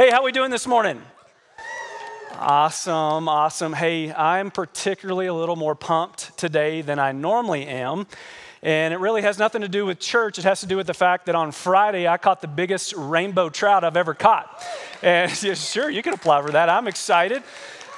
Hey, how we doing this morning? Awesome, awesome. Hey, I'm particularly a little more pumped today than I normally am. And it really has nothing to do with church. It has to do with the fact that on Friday I caught the biggest rainbow trout I've ever caught. And yeah, sure, you can apply for that. I'm excited.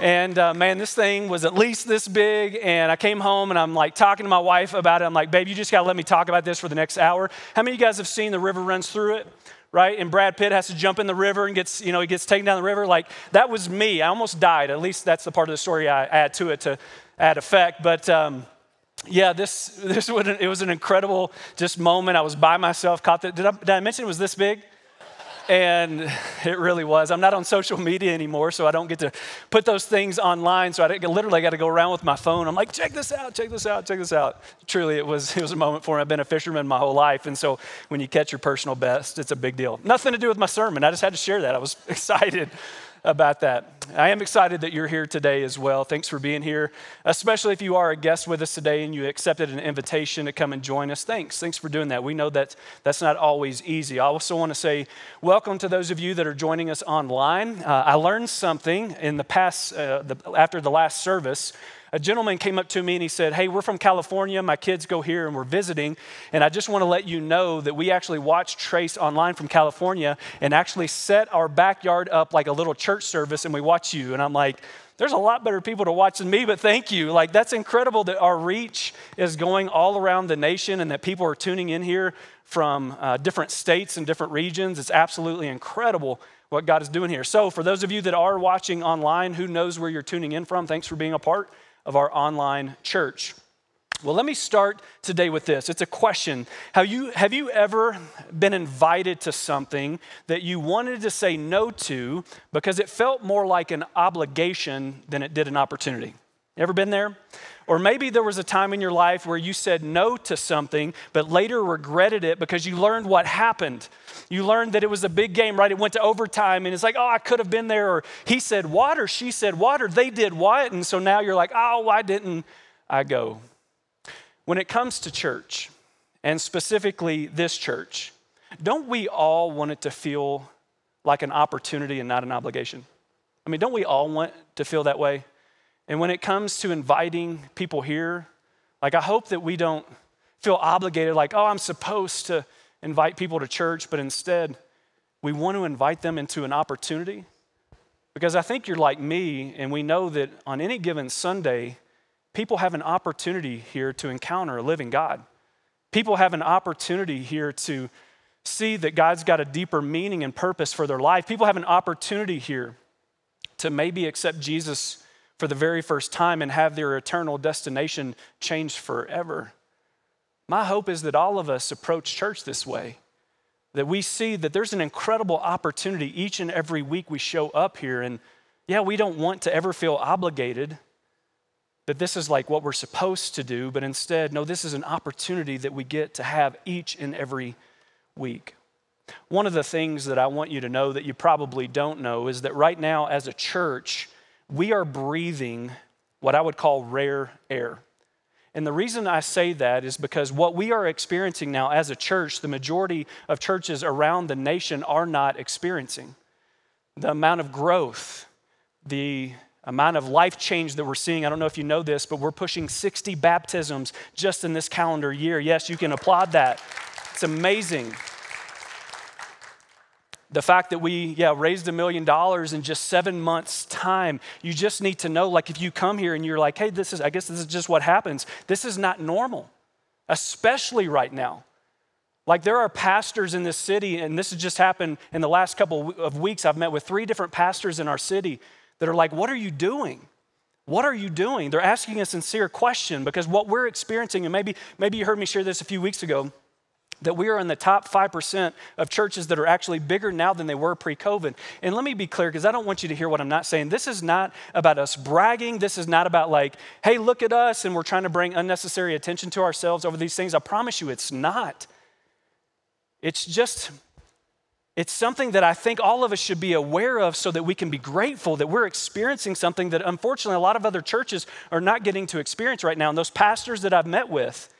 And uh, man, this thing was at least this big. And I came home and I'm like talking to my wife about it. I'm like, babe, you just got to let me talk about this for the next hour. How many of you guys have seen the river runs through it? Right? And Brad Pitt has to jump in the river and gets, you know, he gets taken down the river. Like that was me. I almost died. At least that's the part of the story I add to it to add effect. But um, yeah, this, this an, it was an incredible just moment. I was by myself, caught that. did I, did I mention it was this big? And it really was. I'm not on social media anymore, so I don't get to put those things online. So I literally got to go around with my phone. I'm like, check this out, check this out, check this out. Truly, it was, it was a moment for me. I've been a fisherman my whole life. And so when you catch your personal best, it's a big deal. Nothing to do with my sermon. I just had to share that. I was excited about that. I am excited that you're here today as well. Thanks for being here, especially if you are a guest with us today and you accepted an invitation to come and join us. Thanks. Thanks for doing that. We know that that's not always easy. I also want to say welcome to those of you that are joining us online. Uh, I learned something in the past, uh, the, after the last service a gentleman came up to me and he said, Hey, we're from California. My kids go here and we're visiting. And I just want to let you know that we actually watched Trace online from California and actually set our backyard up like a little church service and we watch you. And I'm like, there's a lot better people to watch than me, but thank you. Like, that's incredible that our reach is going all around the nation and that people are tuning in here from uh, different states and different regions. It's absolutely incredible what God is doing here. So, for those of you that are watching online, who knows where you're tuning in from, thanks for being a part of our online church. Well, let me start today with this. It's a question. Have you, have you ever been invited to something that you wanted to say no to because it felt more like an obligation than it did an opportunity? Ever been there? Or maybe there was a time in your life where you said no to something, but later regretted it because you learned what happened. You learned that it was a big game, right? It went to overtime, and it's like, oh, I could have been there. Or he said water, she said water, they did what? And so now you're like, oh, why didn't I go? When it comes to church, and specifically this church, don't we all want it to feel like an opportunity and not an obligation? I mean, don't we all want to feel that way? And when it comes to inviting people here, like I hope that we don't feel obligated, like, oh, I'm supposed to invite people to church, but instead we want to invite them into an opportunity. Because I think you're like me, and we know that on any given Sunday, people have an opportunity here to encounter a living God. People have an opportunity here to see that God's got a deeper meaning and purpose for their life. People have an opportunity here to maybe accept Jesus for the very first time and have their eternal destination changed forever. My hope is that all of us approach church this way, that we see that there's an incredible opportunity each and every week we show up here. And yeah, we don't want to ever feel obligated that this is like what we're supposed to do, but instead, no, this is an opportunity that we get to have each and every week. One of the things that I want you to know that you probably don't know is that right now, as a church, we are breathing what I would call rare air. And the reason I say that is because what we are experiencing now as a church, the majority of churches around the nation are not experiencing. The amount of growth, the amount of life change that we're seeing. I don't know if you know this, but we're pushing 60 baptisms just in this calendar year. Yes, you can applaud that. It's amazing the fact that we yeah raised a million dollars in just seven months time. You just need to know like if you come here and you're like hey this is i guess this is just what happens this is not normal especially right now. Like there are pastors in this city and this has just happened in the last couple of weeks. I've met with three different pastors in our city that are like what are you doing? What are you doing? They're asking a sincere question because what we're experiencing and maybe maybe you heard me share this a few weeks ago that we are in the top 5% of churches that are actually bigger now than they were pre COVID. And let me be clear, because I don't want you to hear what I'm not saying. This is not about us bragging. This is not about, like, hey, look at us, and we're trying to bring unnecessary attention to ourselves over these things. I promise you, it's not. It's just, it's something that I think all of us should be aware of so that we can be grateful that we're experiencing something that unfortunately a lot of other churches are not getting to experience right now. And those pastors that I've met with,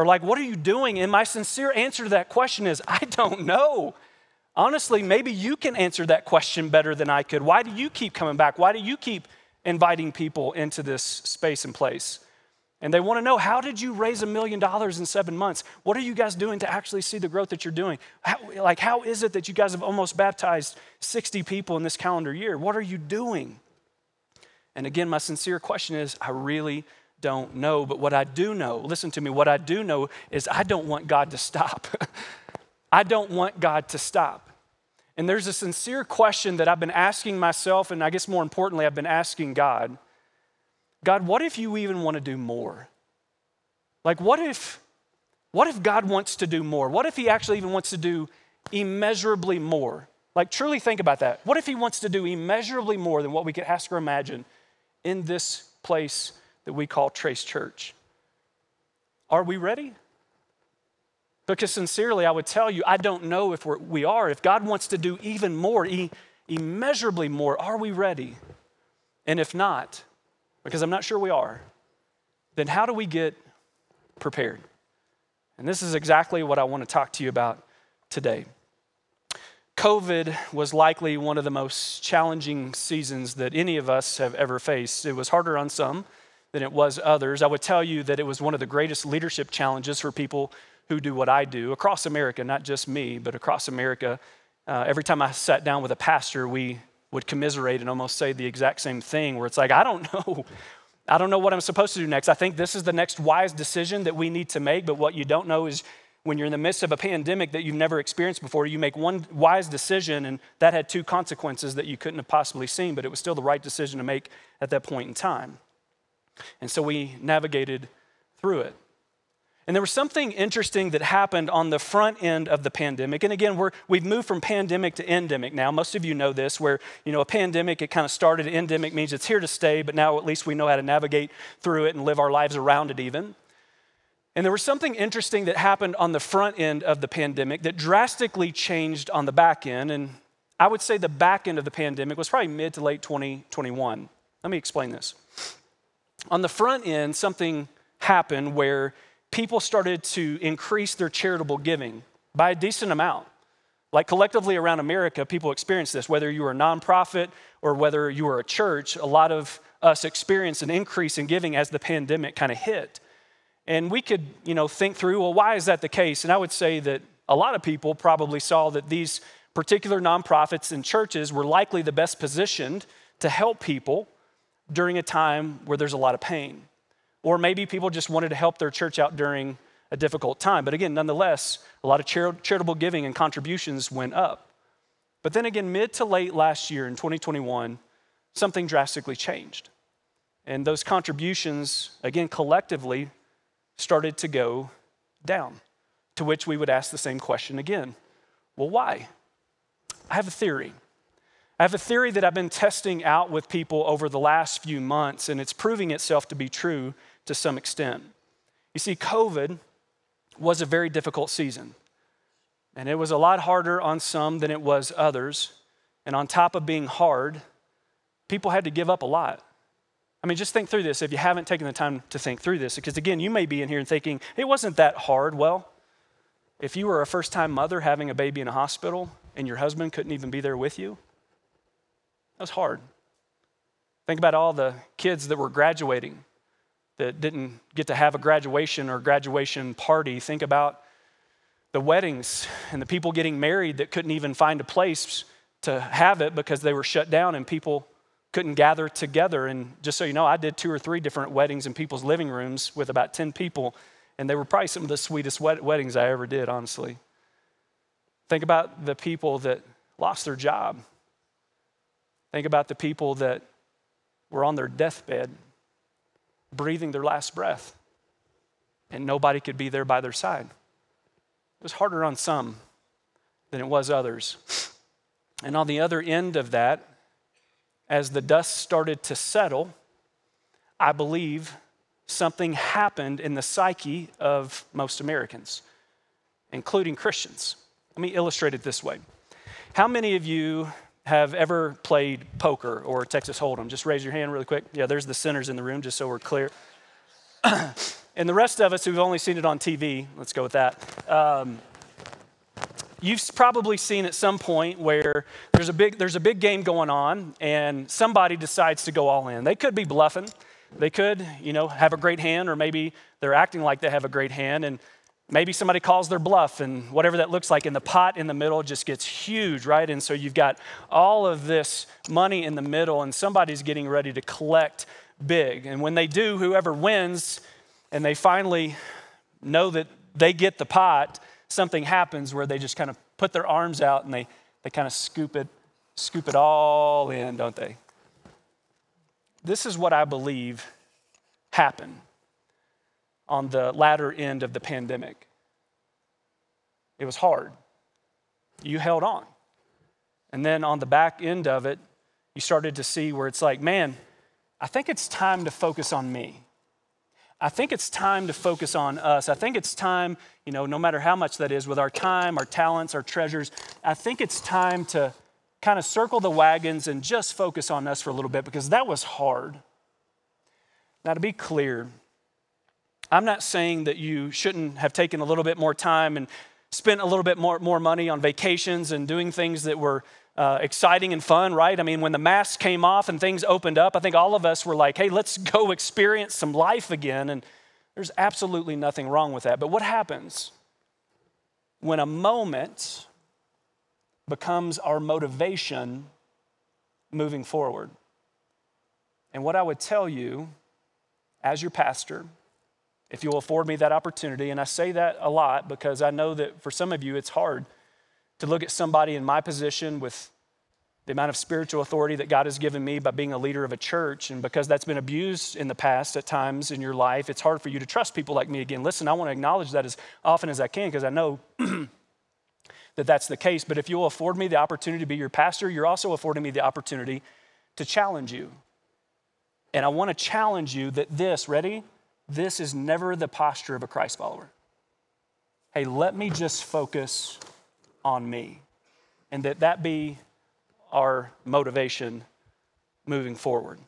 are like, What are you doing? And my sincere answer to that question is, I don't know. Honestly, maybe you can answer that question better than I could. Why do you keep coming back? Why do you keep inviting people into this space and place? And they want to know how did you raise a million dollars in seven months? What are you guys doing to actually see the growth that you're doing? How, like, how is it that you guys have almost baptized 60 people in this calendar year? What are you doing? And again, my sincere question is I really don't know. But what I do know, listen to me, what I do know is I don't want God to stop. I don't want God to stop. And there's a sincere question that I've been asking myself, and I guess more importantly, I've been asking God God, what if you even want to do more? Like, what if, what if God wants to do more? What if He actually even wants to do immeasurably more? Like, truly think about that. What if He wants to do immeasurably more than what we could ask or imagine in this place that we call Trace Church? Are we ready? Because sincerely, I would tell you, I don't know if we're, we are. If God wants to do even more, e- immeasurably more, are we ready? And if not, because I'm not sure we are, then how do we get prepared? And this is exactly what I want to talk to you about today. COVID was likely one of the most challenging seasons that any of us have ever faced. It was harder on some than it was others. I would tell you that it was one of the greatest leadership challenges for people who do what I do across America, not just me, but across America. Uh, every time I sat down with a pastor, we would commiserate and almost say the exact same thing where it's like, I don't know. I don't know what I'm supposed to do next. I think this is the next wise decision that we need to make, but what you don't know is when you're in the midst of a pandemic that you've never experienced before, you make one wise decision, and that had two consequences that you couldn't have possibly seen, but it was still the right decision to make at that point in time. And so we navigated through it. And there was something interesting that happened on the front end of the pandemic. And again, we're, we've moved from pandemic to endemic now. Most of you know this, where, you know, a pandemic, it kind of started, endemic means it's here to stay, but now at least we know how to navigate through it and live our lives around it even. And there was something interesting that happened on the front end of the pandemic that drastically changed on the back end. And I would say the back end of the pandemic was probably mid to late 2021. Let me explain this. On the front end, something happened where people started to increase their charitable giving by a decent amount. Like collectively around America, people experience this. Whether you were a nonprofit or whether you were a church, a lot of us experienced an increase in giving as the pandemic kind of hit. And we could, you know, think through, well, why is that the case? And I would say that a lot of people probably saw that these particular nonprofits and churches were likely the best positioned to help people during a time where there's a lot of pain. Or maybe people just wanted to help their church out during a difficult time. But again, nonetheless, a lot of charitable giving and contributions went up. But then again, mid to late last year in 2021, something drastically changed. And those contributions, again, collectively started to go down. To which we would ask the same question again well, why? I have a theory. I have a theory that I've been testing out with people over the last few months, and it's proving itself to be true to some extent. You see, COVID was a very difficult season, and it was a lot harder on some than it was others. And on top of being hard, people had to give up a lot. I mean, just think through this if you haven't taken the time to think through this, because again, you may be in here and thinking, it wasn't that hard. Well, if you were a first time mother having a baby in a hospital and your husband couldn't even be there with you, that was hard. Think about all the kids that were graduating that didn't get to have a graduation or graduation party. Think about the weddings and the people getting married that couldn't even find a place to have it because they were shut down and people couldn't gather together. And just so you know, I did two or three different weddings in people's living rooms with about 10 people, and they were probably some of the sweetest weddings I ever did, honestly. Think about the people that lost their job. Think about the people that were on their deathbed breathing their last breath, and nobody could be there by their side. It was harder on some than it was others. And on the other end of that, as the dust started to settle, I believe something happened in the psyche of most Americans, including Christians. Let me illustrate it this way. How many of you have ever played poker or Texas Hold'em? Just raise your hand really quick. Yeah, there's the sinners in the room, just so we're clear. and the rest of us who've only seen it on TV, let's go with that. Um, You've probably seen at some point where there's a big there's a big game going on and somebody decides to go all in. They could be bluffing. They could, you know, have a great hand or maybe they're acting like they have a great hand and maybe somebody calls their bluff and whatever that looks like and the pot in the middle just gets huge, right? And so you've got all of this money in the middle and somebody's getting ready to collect big. And when they do, whoever wins and they finally know that they get the pot, something happens where they just kind of put their arms out and they, they kind of scoop it, scoop it all in, don't they? This is what I believe happened on the latter end of the pandemic. It was hard. You held on. And then on the back end of it, you started to see where it's like, man, I think it's time to focus on me. I think it's time to focus on us. I think it's time, you know, no matter how much that is, with our time, our talents, our treasures, I think it's time to kind of circle the wagons and just focus on us for a little bit because that was hard. Now, to be clear, I'm not saying that you shouldn't have taken a little bit more time and spent a little bit more, more money on vacations and doing things that were uh, exciting and fun, right? I mean, when the masks came off and things opened up, I think all of us were like, hey, let's go experience some life again. And there's absolutely nothing wrong with that. But what happens when a moment becomes our motivation moving forward? And what I would tell you as your pastor, if you'll afford me that opportunity, and I say that a lot because I know that for some of you it's hard to look at somebody in my position with the amount of spiritual authority that God has given me by being a leader of a church, and because that's been abused in the past at times in your life, it's hard for you to trust people like me again. Listen, I want to acknowledge that as often as I can because I know that that's the case. But if you'll afford me the opportunity to be your pastor, you're also affording me the opportunity to challenge you. And I want to challenge you that this, ready? This is never the posture of a Christ follower. Hey, let me just focus on me. And that that be our motivation moving forward.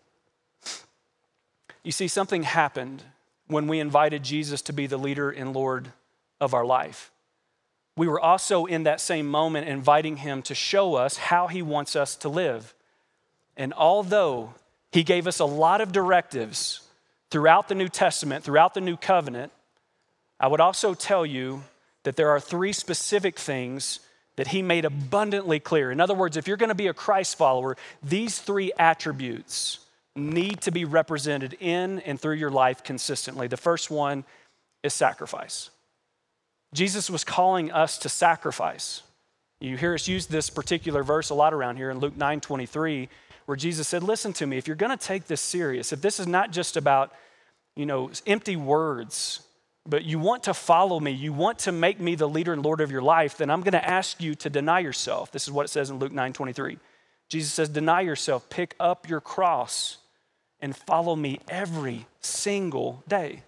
You see, something happened when we invited Jesus to be the leader and Lord of our life. We were also in that same moment inviting him to show us how he wants us to live. And although he gave us a lot of directives throughout the New Testament, throughout the New Covenant, I would also tell you that there are three specific things that he made abundantly clear. In other words, if you're going to be a Christ follower, these three attributes need to be represented in and through your life consistently. The first one is sacrifice. Jesus was calling us to sacrifice. You hear us use this particular verse a lot around here in Luke 9 23, where Jesus said, Listen to me, if you're going to take this serious, if this is not just about, you know, empty words, but you want to follow me, you want to make me the leader and Lord of your life, then I'm going to ask you to deny yourself. This is what it says in Luke 9 23. Jesus says, Deny yourself, pick up your cross, and follow me every single day.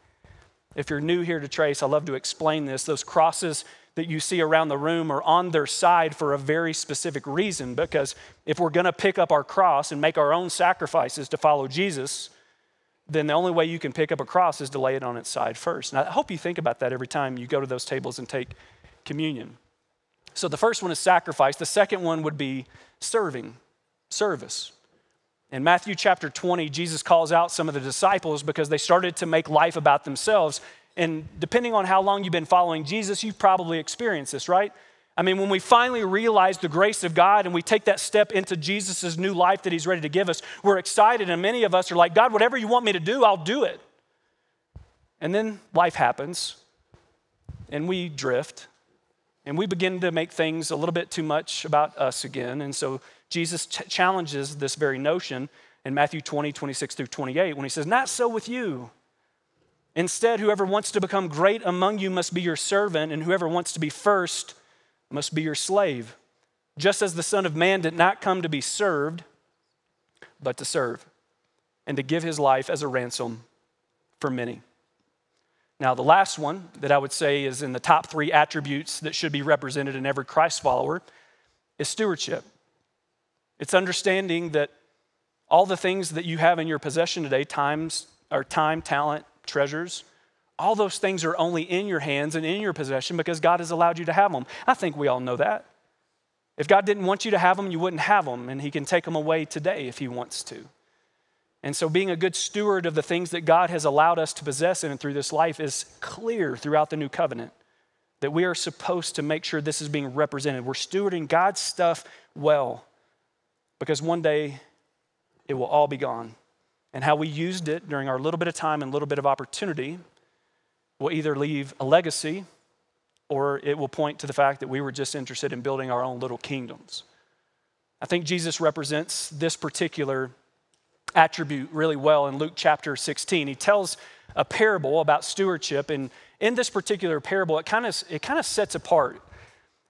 If you're new here to Trace, I love to explain this. Those crosses that you see around the room are on their side for a very specific reason because if we're going to pick up our cross and make our own sacrifices to follow Jesus, then the only way you can pick up a cross is to lay it on its side first. And I hope you think about that every time you go to those tables and take communion. So the first one is sacrifice, the second one would be serving, service. In Matthew chapter 20, Jesus calls out some of the disciples because they started to make life about themselves. And depending on how long you've been following Jesus, you've probably experienced this, right? I mean, when we finally realize the grace of God and we take that step into Jesus' new life that He's ready to give us, we're excited. And many of us are like, God, whatever you want me to do, I'll do it. And then life happens and we drift and we begin to make things a little bit too much about us again. And so Jesus ch- challenges this very notion in Matthew 20, 26 through 28 when He says, Not so with you. Instead, whoever wants to become great among you must be your servant, and whoever wants to be first must be your slave, just as the Son of Man did not come to be served, but to serve, and to give his life as a ransom for many. Now, the last one that I would say is in the top three attributes that should be represented in every Christ follower is stewardship. It's understanding that all the things that you have in your possession today, times or time, talent, treasures, All those things are only in your hands and in your possession because God has allowed you to have them. I think we all know that. If God didn't want you to have them, you wouldn't have them, and He can take them away today if He wants to. And so, being a good steward of the things that God has allowed us to possess in and through this life is clear throughout the new covenant that we are supposed to make sure this is being represented. We're stewarding God's stuff well because one day it will all be gone. And how we used it during our little bit of time and little bit of opportunity will either leave a legacy or it will point to the fact that we were just interested in building our own little kingdoms. I think Jesus represents this particular attribute really well in Luke chapter 16. He tells a parable about stewardship, and in this particular parable, it kind of it kind of sets apart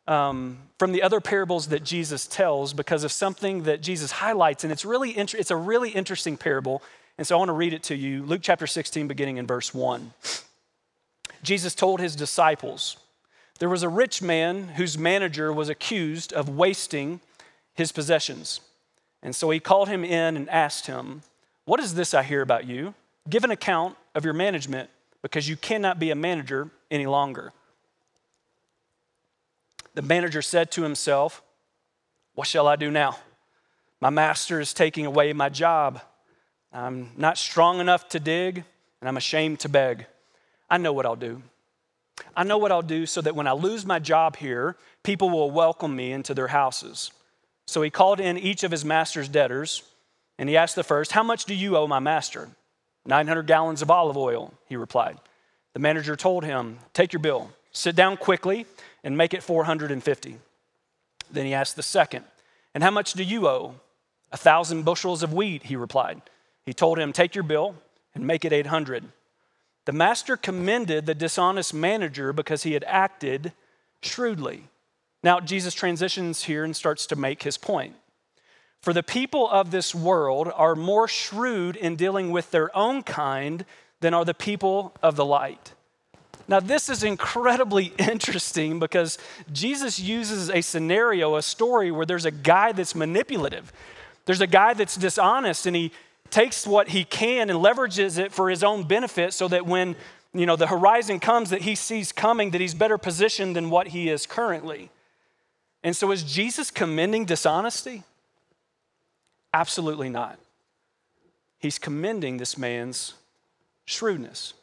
um, from the other parables that Jesus tells because of something that Jesus highlights, and it's really it's a really interesting parable. And so I want to read it to you, Luke chapter 16, beginning in verse 1. Jesus told his disciples, There was a rich man whose manager was accused of wasting his possessions. And so he called him in and asked him, What is this I hear about you? Give an account of your management because you cannot be a manager any longer. The manager said to himself, What shall I do now? My master is taking away my job. I'm not strong enough to dig, and I'm ashamed to beg. I know what I'll do. I know what I'll do so that when I lose my job here, people will welcome me into their houses. So he called in each of his master's debtors, and he asked the first, How much do you owe my master? 900 gallons of olive oil, he replied. The manager told him, Take your bill, sit down quickly, and make it 450. Then he asked the second, And how much do you owe? A thousand bushels of wheat, he replied. He told him, Take your bill and make it 800. The master commended the dishonest manager because he had acted shrewdly. Now, Jesus transitions here and starts to make his point. For the people of this world are more shrewd in dealing with their own kind than are the people of the light. Now, this is incredibly interesting because Jesus uses a scenario, a story where there's a guy that's manipulative. There's a guy that's dishonest, and he takes what he can and leverages it for his own benefit so that when you know the horizon comes that he sees coming that he's better positioned than what he is currently. And so is jesus commending dishonesty? Absolutely not. He's commending this man's shrewdness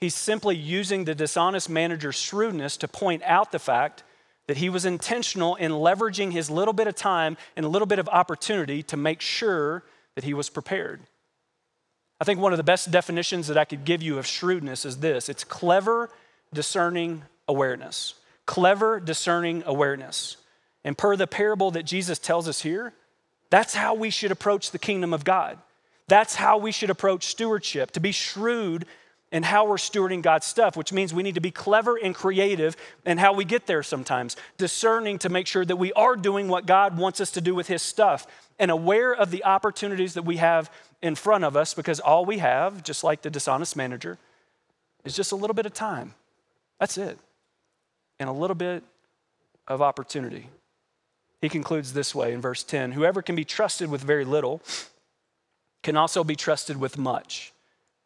he's simply using the dishonest manager's shrewdness to point out the fact that he was intentional in leveraging his little bit of time and a little bit of opportunity to make sure that he was prepared. I think one of the best definitions that I could give you of shrewdness is this it's clever, discerning awareness. Clever, discerning awareness. And per the parable that Jesus tells us here, that's how we should approach the kingdom of God. That's how we should approach stewardship, to be shrewd in how we're stewarding God's stuff, which means we need to be clever and creative in how we get there sometimes, discerning to make sure that we are doing what God wants us to do with His stuff and aware of the opportunities that we have in front of us because all we have, just like the dishonest manager, is just a little bit of time. That's it. And a little bit of opportunity. He concludes this way in verse 10 Whoever can be trusted with very little can also be trusted with much.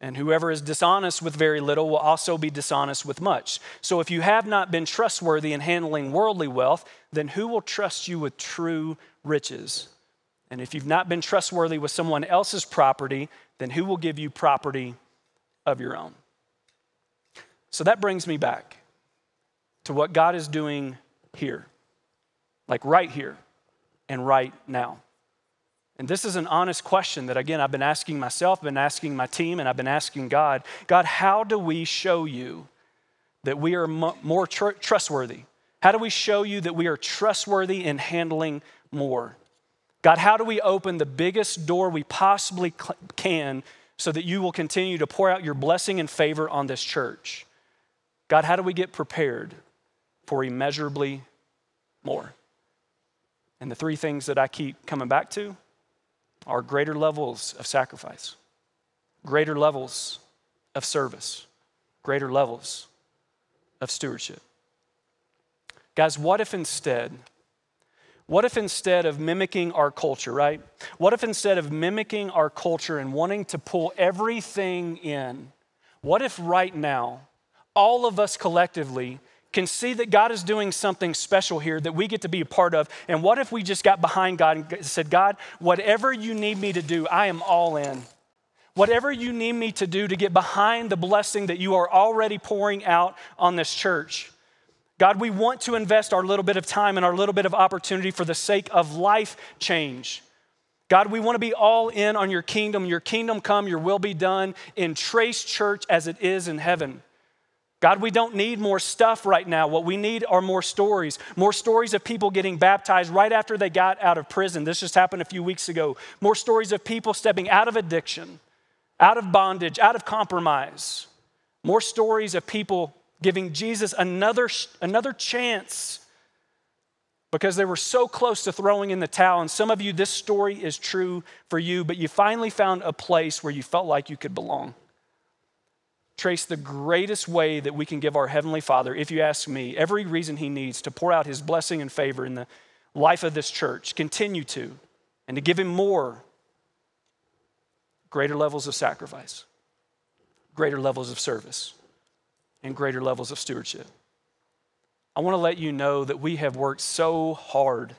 And whoever is dishonest with very little will also be dishonest with much. So if you have not been trustworthy in handling worldly wealth, then who will trust you with true riches? And if you've not been trustworthy with someone else's property, then who will give you property of your own? So that brings me back to what God is doing here, like right here and right now. And this is an honest question that, again, I've been asking myself, been asking my team, and I've been asking God God, how do we show you that we are more tr- trustworthy? How do we show you that we are trustworthy in handling more? God, how do we open the biggest door we possibly can so that you will continue to pour out your blessing and favor on this church? God, how do we get prepared for immeasurably more? And the three things that I keep coming back to are greater levels of sacrifice, greater levels of service, greater levels of stewardship. Guys, what if instead what if instead of mimicking our culture, right? What if instead of mimicking our culture and wanting to pull everything in, what if right now, all of us collectively can see that God is doing something special here that we get to be a part of? And what if we just got behind God and said, God, whatever you need me to do, I am all in. Whatever you need me to do to get behind the blessing that you are already pouring out on this church. God, we want to invest our little bit of time and our little bit of opportunity for the sake of life change. God, we want to be all in on your kingdom. Your kingdom come, your will be done in Trace Church as it is in heaven. God, we don't need more stuff right now. What we need are more stories, more stories of people getting baptized right after they got out of prison. This just happened a few weeks ago. More stories of people stepping out of addiction, out of bondage, out of compromise. More stories of people giving Jesus another, another chance because they were so close to throwing in the towel. And some of you, this story is true for you, but you finally found a place where you felt like you could belong trace the greatest way that we can give our Heavenly Father, if you ask me, every reason He needs to pour out His blessing and favor in the life of this church, continue to, and to give Him more greater levels of sacrifice, greater levels of service, and greater levels of stewardship. I want to let you know that we have worked so hard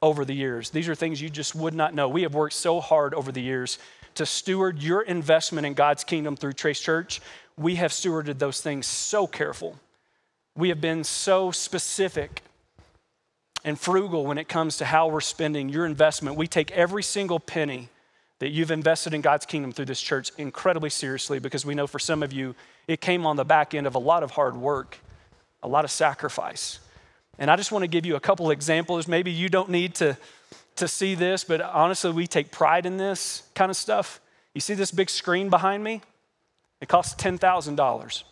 over the years. These are things you just would not know. We have worked so hard over the years to steward your investment in God's kingdom through Trace Church, we have stewarded those things so careful. We have been so specific and frugal when it comes to how we're spending your investment. We take every single penny that you've invested in God's kingdom through this church incredibly seriously because we know for some of you, it came on the back end of a lot of hard work, a lot of sacrifice. And I just want to give you a couple examples. Maybe you don't need to to see this, but honestly, we take pride in this kind of stuff. You see this big screen behind me? It costs $10,000.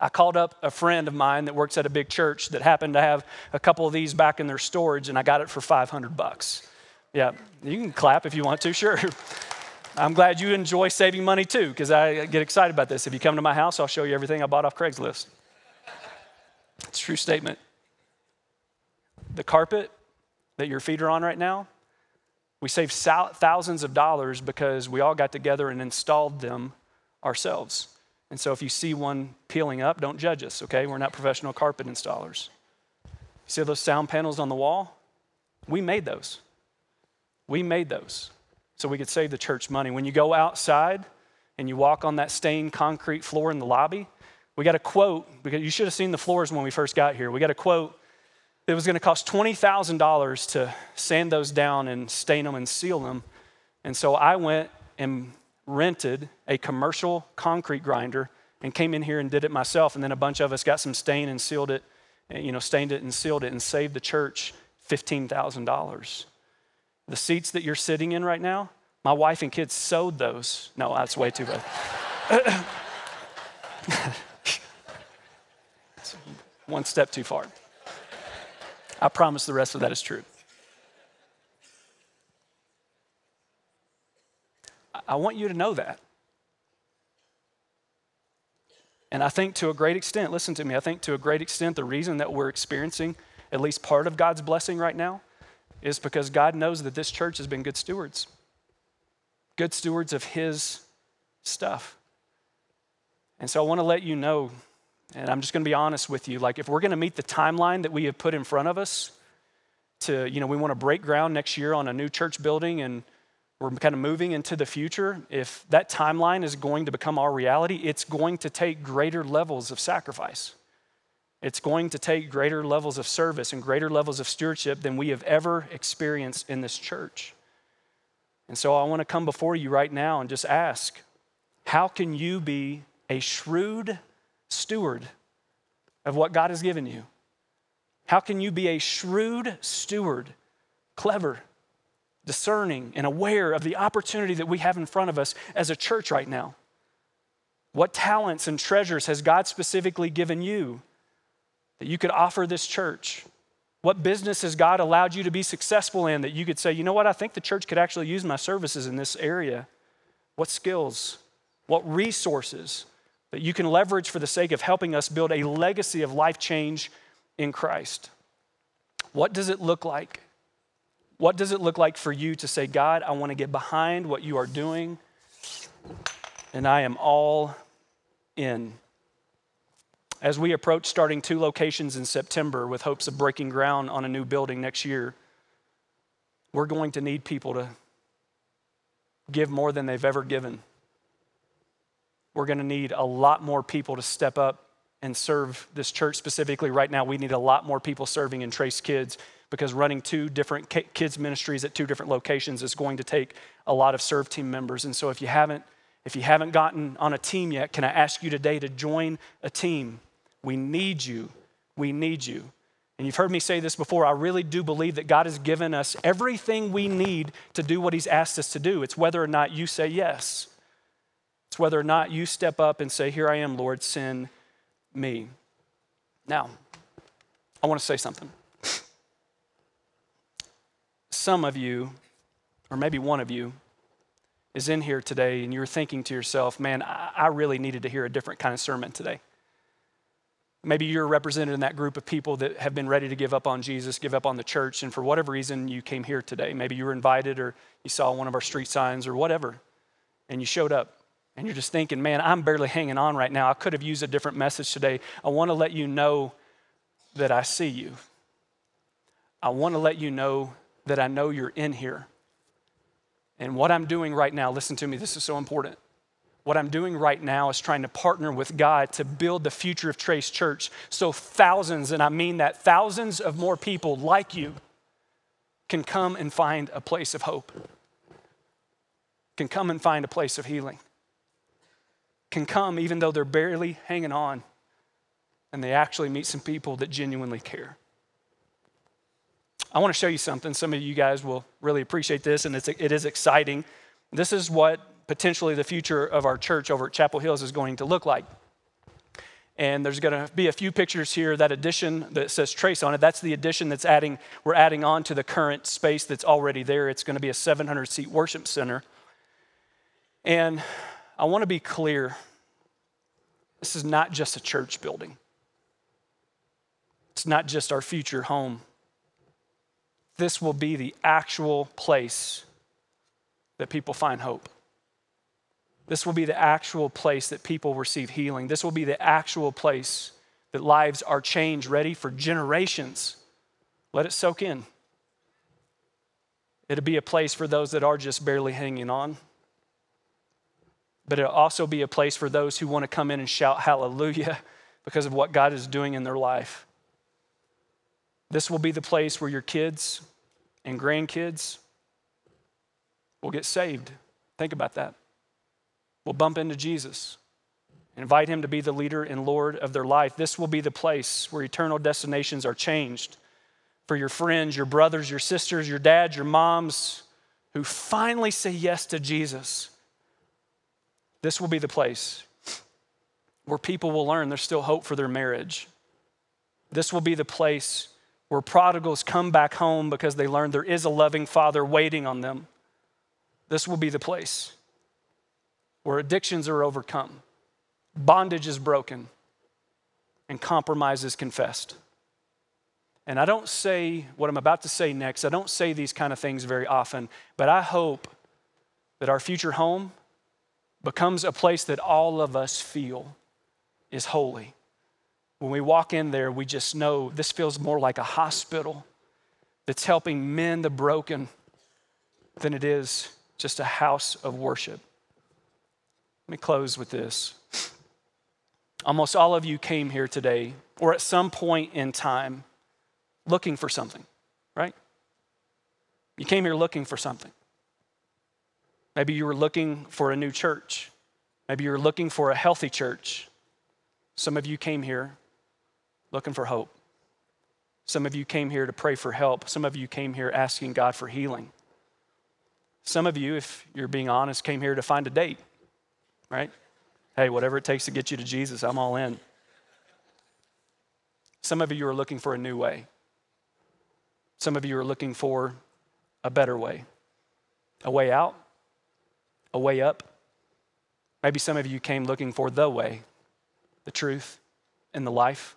I called up a friend of mine that works at a big church that happened to have a couple of these back in their storage, and I got it for 500 bucks. Yeah, you can clap if you want to, sure. I'm glad you enjoy saving money too, because I get excited about this. If you come to my house, I'll show you everything I bought off Craigslist. It's a true statement. The carpet that your feet are on right now, we saved thousands of dollars because we all got together and installed them ourselves. And so if you see one peeling up, don't judge us, okay? We're not professional carpet installers. See those sound panels on the wall? We made those. We made those so we could save the church money. When you go outside and you walk on that stained concrete floor in the lobby, we got a quote because you should have seen the floors when we first got here. We got a quote it was going to cost $20,000 to sand those down and stain them and seal them. And so I went and rented a commercial concrete grinder and came in here and did it myself. And then a bunch of us got some stain and sealed it, you know, stained it and sealed it and saved the church $15,000. The seats that you're sitting in right now, my wife and kids sewed those. No, that's way too bad. One step too far. I promise the rest of that is true. I want you to know that. And I think to a great extent, listen to me, I think to a great extent, the reason that we're experiencing at least part of God's blessing right now is because God knows that this church has been good stewards, good stewards of His stuff. And so I want to let you know and I'm just going to be honest with you. Like, if we're going to meet the timeline that we have put in front of us to, you know, we want to break ground next year on a new church building and we're kind of moving into the future, if that timeline is going to become our reality, it's going to take greater levels of sacrifice. It's going to take greater levels of service and greater levels of stewardship than we have ever experienced in this church. And so I want to come before you right now and just ask how can you be a shrewd steward of what God has given you? How can you be a shrewd steward, clever, discerning, and aware of the opportunity that we have in front of us as a church right now? What talents and treasures has God specifically given you that you could offer this church? What business has God allowed you to be successful in that you could say, you know what, I think the church could actually use my services in this area? What skills? What resources? That you can leverage for the sake of helping us build a legacy of life change in Christ. What does it look like? What does it look like for you to say, God, I want to get behind what you are doing, and I am all in. As we approach starting two locations in September with hopes of breaking ground on a new building next year, we're going to need people to give more than they've ever given. We're going to need a lot more people to step up and serve this church specifically. Right now, we need a lot more people serving in Trace Kids because running two different kids ministries at two different locations is going to take a lot of serve team members. And so if you haven't if you haven't gotten on a team yet, can I ask you today to join a team? We need you. We need you. And you've heard me say this before. I really do believe that God has given us everything we need to do what He's asked us to do. It's whether or not you say yes. It's whether or not you step up and say, Here I am, Lord, send me. Now, I want to say something. Some of you, or maybe one of you, is in here today and you're thinking to yourself, man, I really needed to hear a different kind of sermon today. Maybe you're represented in that group of people that have been ready to give up on Jesus, give up on the church, and for whatever reason you came here today. Maybe you were invited or you saw one of our street signs or whatever, and you showed up. And you're just thinking, man, I'm barely hanging on right now. I could have used a different message today. I want to let you know that I see you. I want to let you know that I know you're in here. And what I'm doing right now, listen to me, this is so important. What I'm doing right now is trying to partner with God to build the future of Trace Church so thousands, and I mean that, thousands of more people like you can come and find a place of hope, can come and find a place of healing, can come even though they're barely hanging on and they actually meet some people that genuinely care. I want to show you something. Some of you guys will really appreciate this, and it's, it is exciting. This is what potentially the future of our church over at Chapel Hills is going to look like. And there's going to be a few pictures here. That addition that says Trace on it, that's the addition that's adding, we're adding on to the current space that's already there. It's going to be a 700 seat worship center. And I want to be clear this is not just a church building, it's not just our future home this will be the actual place that people find hope. This will be the actual place that people receive healing. This will be the actual place that lives are changed, ready for generations. Let it soak in. It'll be a place for those that are just barely hanging on. But it'll also be a place for those who want to come in and shout hallelujah because of what God is doing in their life. This will be the place where your kids and grandkids will get saved. Think about that. We'll bump into Jesus, invite him to be the leader and Lord of their life. This will be the place where eternal destinations are changed for your friends, your brothers, your sisters, your dads, your moms who finally say yes to Jesus. This will be the place where people will learn there's still hope for their marriage. This will be the place where prodigals come back home because they learn there is a loving father waiting on them. This will be the place where addictions are overcome, bondage is broken, and compromise is confessed. And I don't say what I'm about to say next, I don't say these kind of things very often, but I hope that our future home becomes a place that all of us feel is holy when we walk in there, we just know this feels more like a hospital that's helping mend the broken than it is just a house of worship. Let me close with this. Almost all of you came here today, or at some point in time, looking for something, right? You came here looking for something. Maybe you were looking for a new church. Maybe you were looking for a healthy church. Some of you came here looking for hope. Some of you came here to pray for help. Some of you came here asking God for healing. Some of you, if you're being honest, came here to find a date, right? Hey, whatever it takes to get you to Jesus, I'm all in. Some of you are looking for a new way. Some of you are looking for a better way, a way out, a way up. Maybe some of you came looking for the way, the truth, and the life.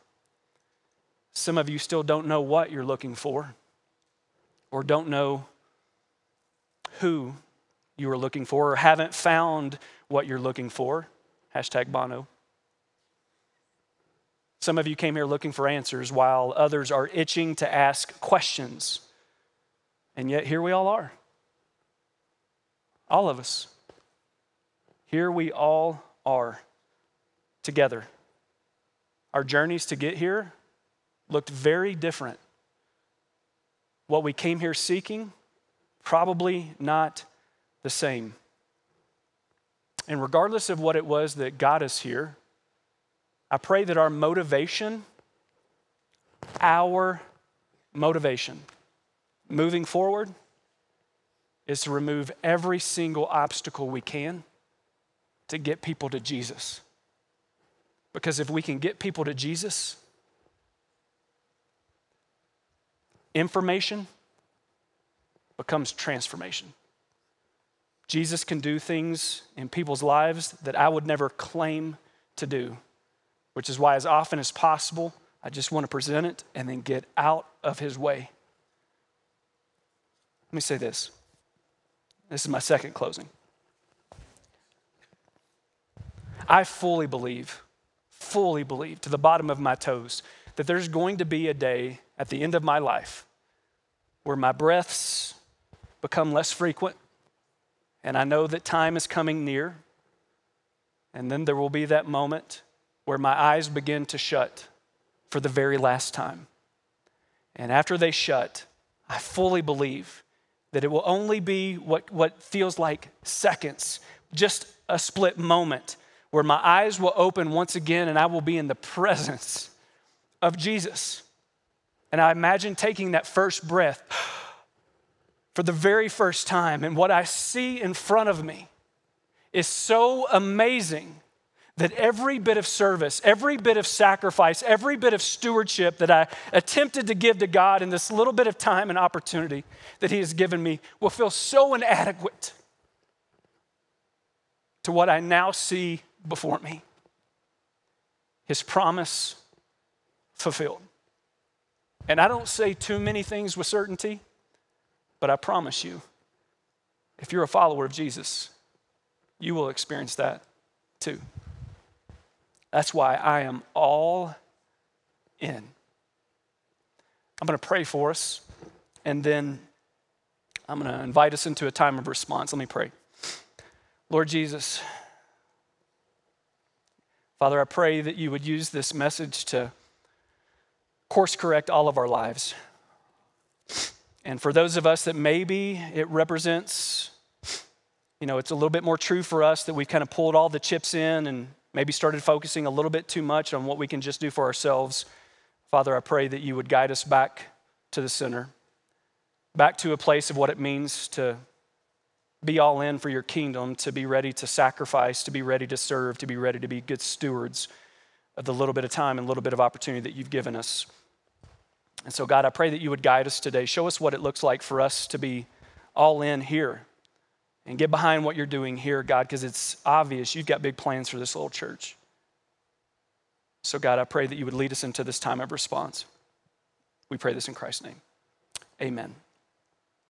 Some of you still don't know what you're looking for or don't know who you are looking for or haven't found what you're looking for. Hashtag Bono. Some of you came here looking for answers, while others are itching to ask questions. And yet, here we all are. All of us. Here we all are together. Our journeys to get here looked very different. What we came here seeking, probably not the same. And regardless of what it was that got us here, I pray that our motivation, our motivation moving forward, is to remove every single obstacle we can to get people to Jesus. Because if we can get people to Jesus, information becomes transformation. Jesus can do things in people's lives that I would never claim to do, which is why, as often as possible, I just want to present it and then get out of his way. Let me say this. This is my second closing. I fully believe fully believe to the bottom of my toes that there's going to be a day at the end of my life where my breaths become less frequent, and I know that time is coming near. And then there will be that moment where my eyes begin to shut for the very last time. And after they shut, I fully believe that it will only be what, what feels like seconds, just a split moment where my eyes will open once again and I will be in the presence of Jesus. And I imagine taking that first breath for the very first time, and what I see in front of me is so amazing that every bit of service, every bit of sacrifice, every bit of stewardship that I attempted to give to God in this little bit of time and opportunity that He has given me will feel so inadequate to what I now see before me. His promise fulfilled. And I don't say too many things with certainty, but I promise you, if you're a follower of Jesus, you will experience that too. That's why I am all in. I'm going to pray for us, and then I'm going to invite us into a time of response. Let me pray. Lord Jesus, Father, I pray that you would use this message to course correct all of our lives. And for those of us that maybe it represents, you know, it's a little bit more true for us that we've kind of pulled all the chips in and maybe started focusing a little bit too much on what we can just do for ourselves. Father, I pray that you would guide us back to the center, back to a place of what it means to be all in for your kingdom, to be ready to sacrifice, to be ready to serve, to be ready to be good stewards of the little bit of time and little bit of opportunity that you've given us. And so, God, I pray that you would guide us today. Show us what it looks like for us to be all in here and get behind what you're doing here, God, because it's obvious you've got big plans for this little church. So, God, I pray that you would lead us into this time of response. We pray this in Christ's name. Amen.